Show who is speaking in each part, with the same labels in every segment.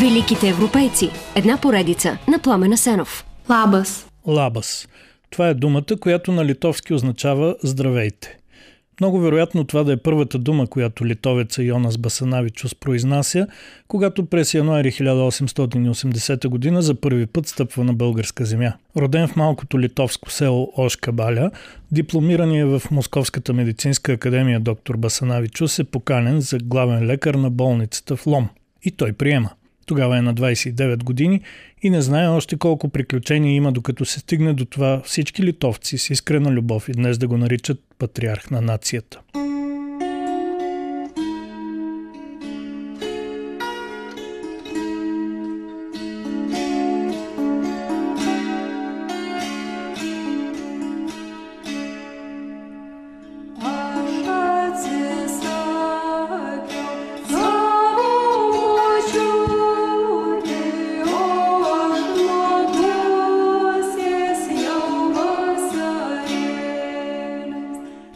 Speaker 1: Великите европейци. Една поредица на Пламена Сенов.
Speaker 2: Лабас.
Speaker 3: Лабас. Това е думата, която на литовски означава здравейте. Много вероятно това да е първата дума, която литовеца Йонас Басанавичус произнася, когато през януари 1880 година за първи път стъпва на българска земя. Роден в малкото литовско село Ошкабаля, дипломираният в Московската медицинска академия доктор Басанавичус е поканен за главен лекар на болницата в Лом. И той приема. Тогава е на 29 години и не знае още колко приключения има, докато се стигне до това всички литовци с искрена любов и днес да го наричат патриарх на нацията.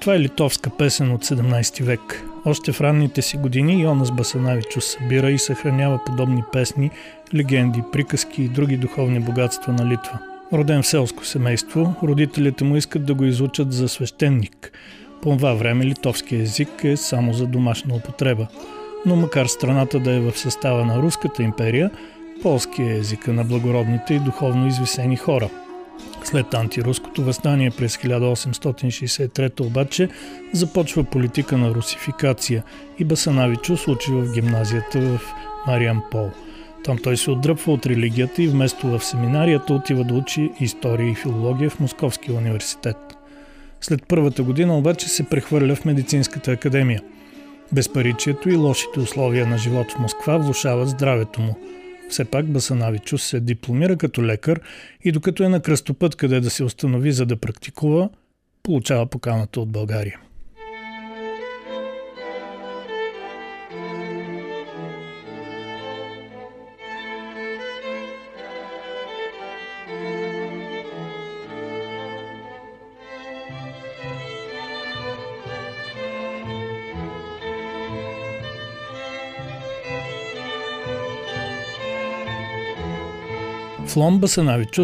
Speaker 3: Това е литовска песен от 17 век. Още в ранните си години Йонас Басанавичус събира и съхранява подобни песни, легенди, приказки и други духовни богатства на Литва. Роден в селско семейство, родителите му искат да го изучат за свещеник. По това време литовски език е само за домашна употреба. Но макар страната да е в състава на Руската империя, полски е езика на благородните и духовно извисени хора – след антируското възстание през 1863 обаче започва политика на русификация и Басанавичо случи в гимназията в Мариан Пол. Там той се отдръпва от религията и вместо в семинарията отива да учи история и филология в Московския университет. След първата година обаче се прехвърля в медицинската академия. Безпаричието и лошите условия на живот в Москва влушават здравето му – все пак Басанавичус се дипломира като лекар и докато е на кръстопът къде да се установи за да практикува, получава поканата от България. В Ломба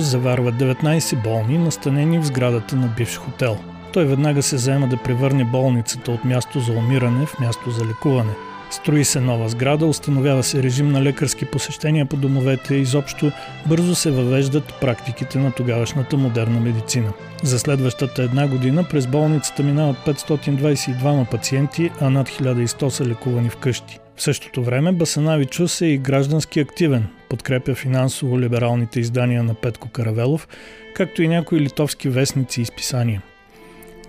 Speaker 3: заварват 19 болни, настанени в сградата на бивш хотел. Той веднага се заема да превърне болницата от място за умиране в място за лекуване. Строи се нова сграда, установява се режим на лекарски посещения по домовете и изобщо бързо се въвеждат практиките на тогавашната модерна медицина. За следващата една година през болницата минават 522 пациенти, а над 1100 са лекувани вкъщи. В същото време Басанавичус е и граждански активен, подкрепя финансово либералните издания на Петко Каравелов, както и някои литовски вестници и списания.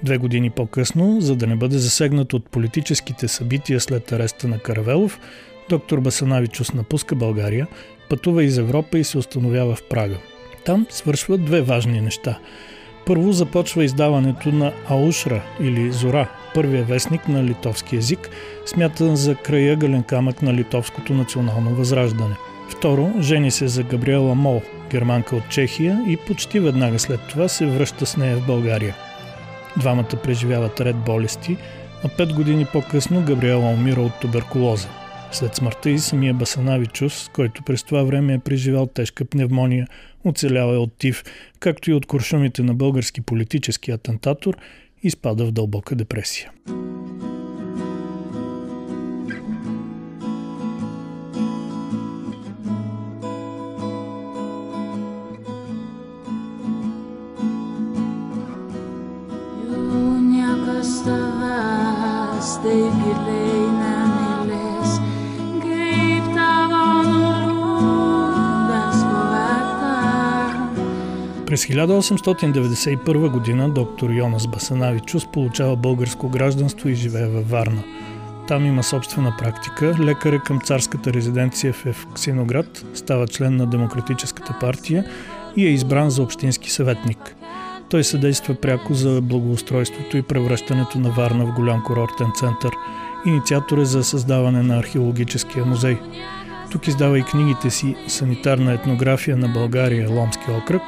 Speaker 3: Две години по-късно, за да не бъде засегнат от политическите събития след ареста на Каравелов, доктор Басанавичус напуска България, пътува из Европа и се установява в Прага. Там свършват две важни неща. Първо започва издаването на Аушра или Зора, първия вестник на литовски язик, смятан за краягален камък на литовското национално възраждане. Второ, жени се за Габриела Мол, германка от Чехия и почти веднага след това се връща с нея в България. Двамата преживяват ред болести, а пет години по-късно Габриела умира от туберкулоза. След смъртта и самия Басанавичус, който през това време е преживял тежка пневмония, оцелява е от тиф, както и от куршумите на български политически атентатор, изпада в дълбока депресия. taip giliai През 1891 година доктор Йонас Басанавичус получава българско гражданство и живее във Варна. Там има собствена практика. Лекар е към царската резиденция в Евксиноград, става член на Демократическата партия и е избран за общински съветник – той съдейства пряко за благоустройството и превръщането на Варна в голям курортен център. Инициатор е за създаване на археологическия музей. Тук издава и книгите си «Санитарна етнография на България, Ломски окръг»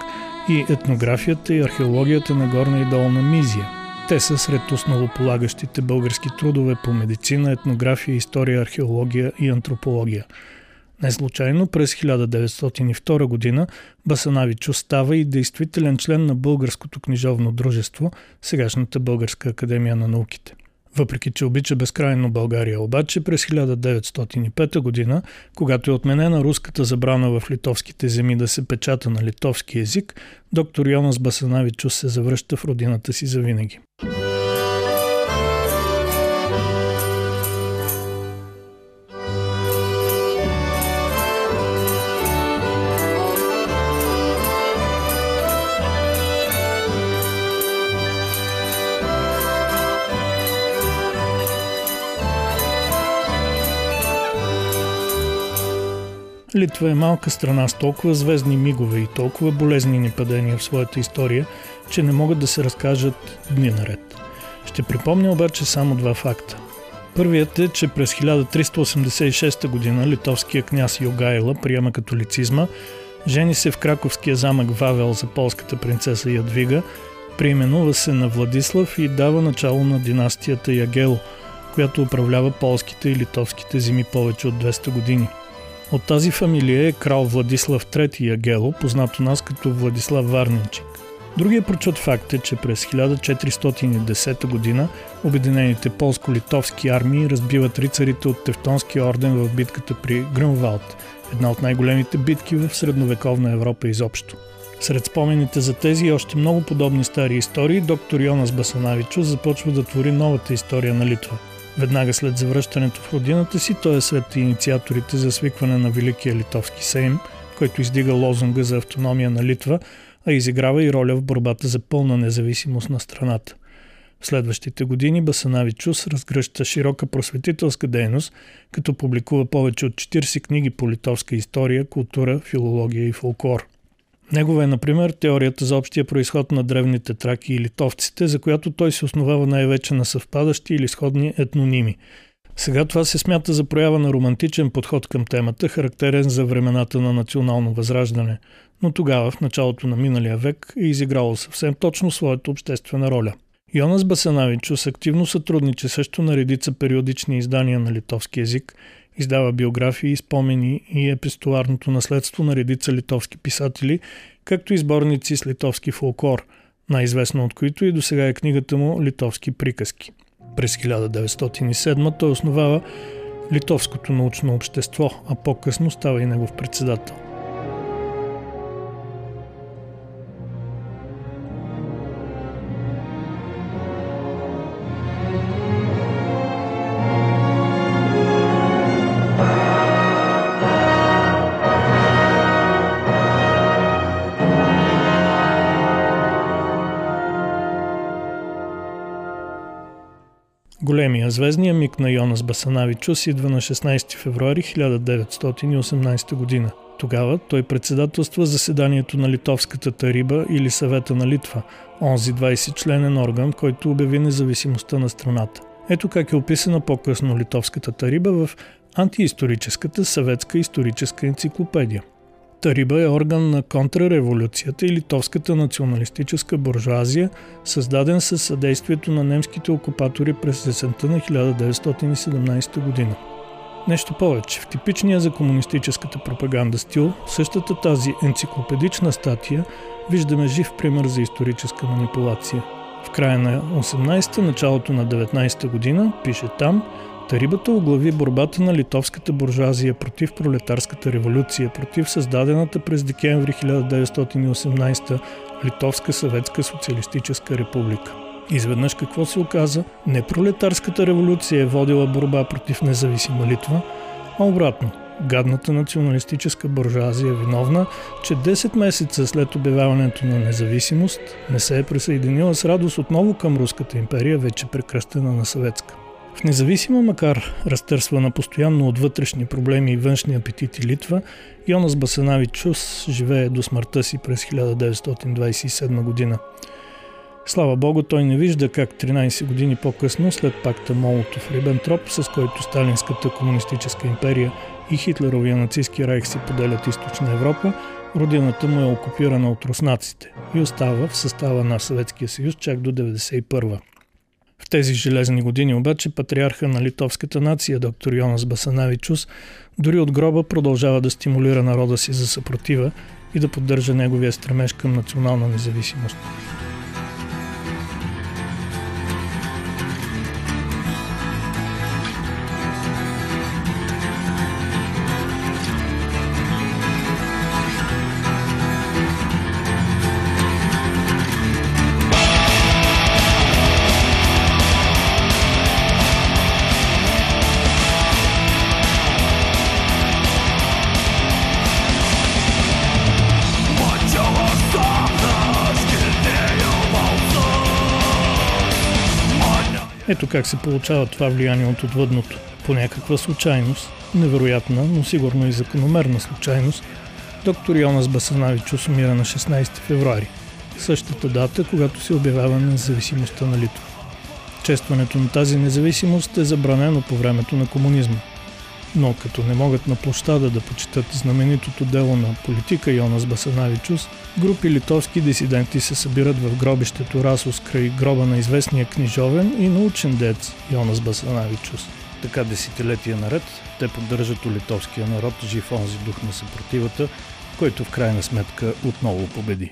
Speaker 3: и «Етнографията и археологията на Горна и Долна Мизия». Те са сред основополагащите български трудове по медицина, етнография, история, археология и антропология. Не случайно през 1902 година Басанавич остава и действителен член на Българското книжовно дружество, сегашната Българска академия на науките. Въпреки, че обича безкрайно България, обаче през 1905 година, когато е отменена руската забрана в литовските земи да се печата на литовски език, доктор Йонас Басанавичус се завръща в родината си завинаги. Литва е малка страна с толкова звездни мигове и толкова болезнени падения в своята история, че не могат да се разкажат дни наред. Ще припомня обаче само два факта. Първият е, че през 1386 г. литовския княз Йогайла приема католицизма, жени се в краковския замък Вавел за полската принцеса Ядвига, преименува се на Владислав и дава начало на династията Ягело, която управлява полските и литовските земи повече от 200 години – от тази фамилия е крал Владислав III Ягело, познат у нас като Владислав Варненчик. Другия прочут факт е, че през 1410 година Обединените полско-литовски армии разбиват рицарите от Тевтонския орден в битката при Грюнвалд, една от най-големите битки в средновековна Европа изобщо. Сред спомените за тези и още много подобни стари истории, доктор Йонас Басанавичо започва да твори новата история на Литва – Веднага след завръщането в родината си, той е сред инициаторите за свикване на Великия литовски сейм, който издига лозунга за автономия на Литва, а изиграва и роля в борбата за пълна независимост на страната. В следващите години Басанавичус разгръща широка просветителска дейност, като публикува повече от 40 книги по литовска история, култура, филология и фолклор. Негова е, например, теорията за общия происход на древните траки и литовците, за която той се основава най-вече на съвпадащи или сходни етноними. Сега това се смята за проява на романтичен подход към темата, характерен за времената на национално възраждане, но тогава, в началото на миналия век, е изиграло съвсем точно своята обществена роля. Йонас Басанавичус активно сътрудничи също на редица периодични издания на литовски язик – Издава биографии, спомени и епистоларното наследство на редица литовски писатели, както и сборници с литовски фолклор, най-известно от които и до сега е книгата му «Литовски приказки». През 1907 той основава Литовското научно общество, а по-късно става и негов председател. Големия звездния миг на Йонас Басанавичус идва на 16 февруари 1918 година. Тогава той председателства заседанието на Литовската тариба или съвета на Литва, онзи 20-членен орган, който обяви независимостта на страната. Ето как е описана по-късно Литовската тариба в антиисторическата съветска историческа енциклопедия. Тариба е орган на контрреволюцията и литовската националистическа буржуазия, създаден със съдействието на немските окупатори през десента на 1917 година. Нещо повече, в типичния за комунистическата пропаганда стил, същата тази енциклопедична статия виждаме жив пример за историческа манипулация. В края на 18-та, началото на 19-та година, пише там – Тарибата оглави борбата на литовската буржуазия против пролетарската революция, против създадената през декември 1918 Литовска съветска социалистическа република. Изведнъж какво се оказа? Не пролетарската революция е водила борба против независима Литва, а обратно. Гадната националистическа буржуазия е виновна, че 10 месеца след обявяването на независимост не се е присъединила с радост отново към Руската империя, вече прекръстена на съветска. В независима, макар разтърсвана постоянно от вътрешни проблеми и външни апетити Литва, Йонас Басанавичус живее до смъртта си през 1927 година. Слава Богу, той не вижда как 13 години по-късно, след пакта Молотов-Рибентроп, с който Сталинската комунистическа империя и Хитлеровия нацистски райх си поделят източна Европа, родината му е окупирана от руснаците и остава в състава на Съветския съюз чак до 1991 В тези железни години обаче патриарха на литовската нация, доктор Йонас Басанавичус, дори от гроба продължава да стимулира народа си за съпротива и да поддържа неговия стремеж към национална независимост. Ето как се получава това влияние от отвъдното. По някаква случайност, невероятна, но сигурно и закономерна случайност, доктор Йонас Басанавич умира на 16 февруари, същата дата, когато се обявява независимостта на Литва. Честването на тази независимост е забранено по времето на комунизма – но като не могат на площада да почитат знаменитото дело на политика Йонас Басанавичус, групи литовски дисиденти се събират в гробището Расус край гроба на известния книжовен и научен дец Йонас Басанавичус. Така десетилетия наред те поддържат у литовския народ жив онзи дух на съпротивата, който в крайна сметка отново победи.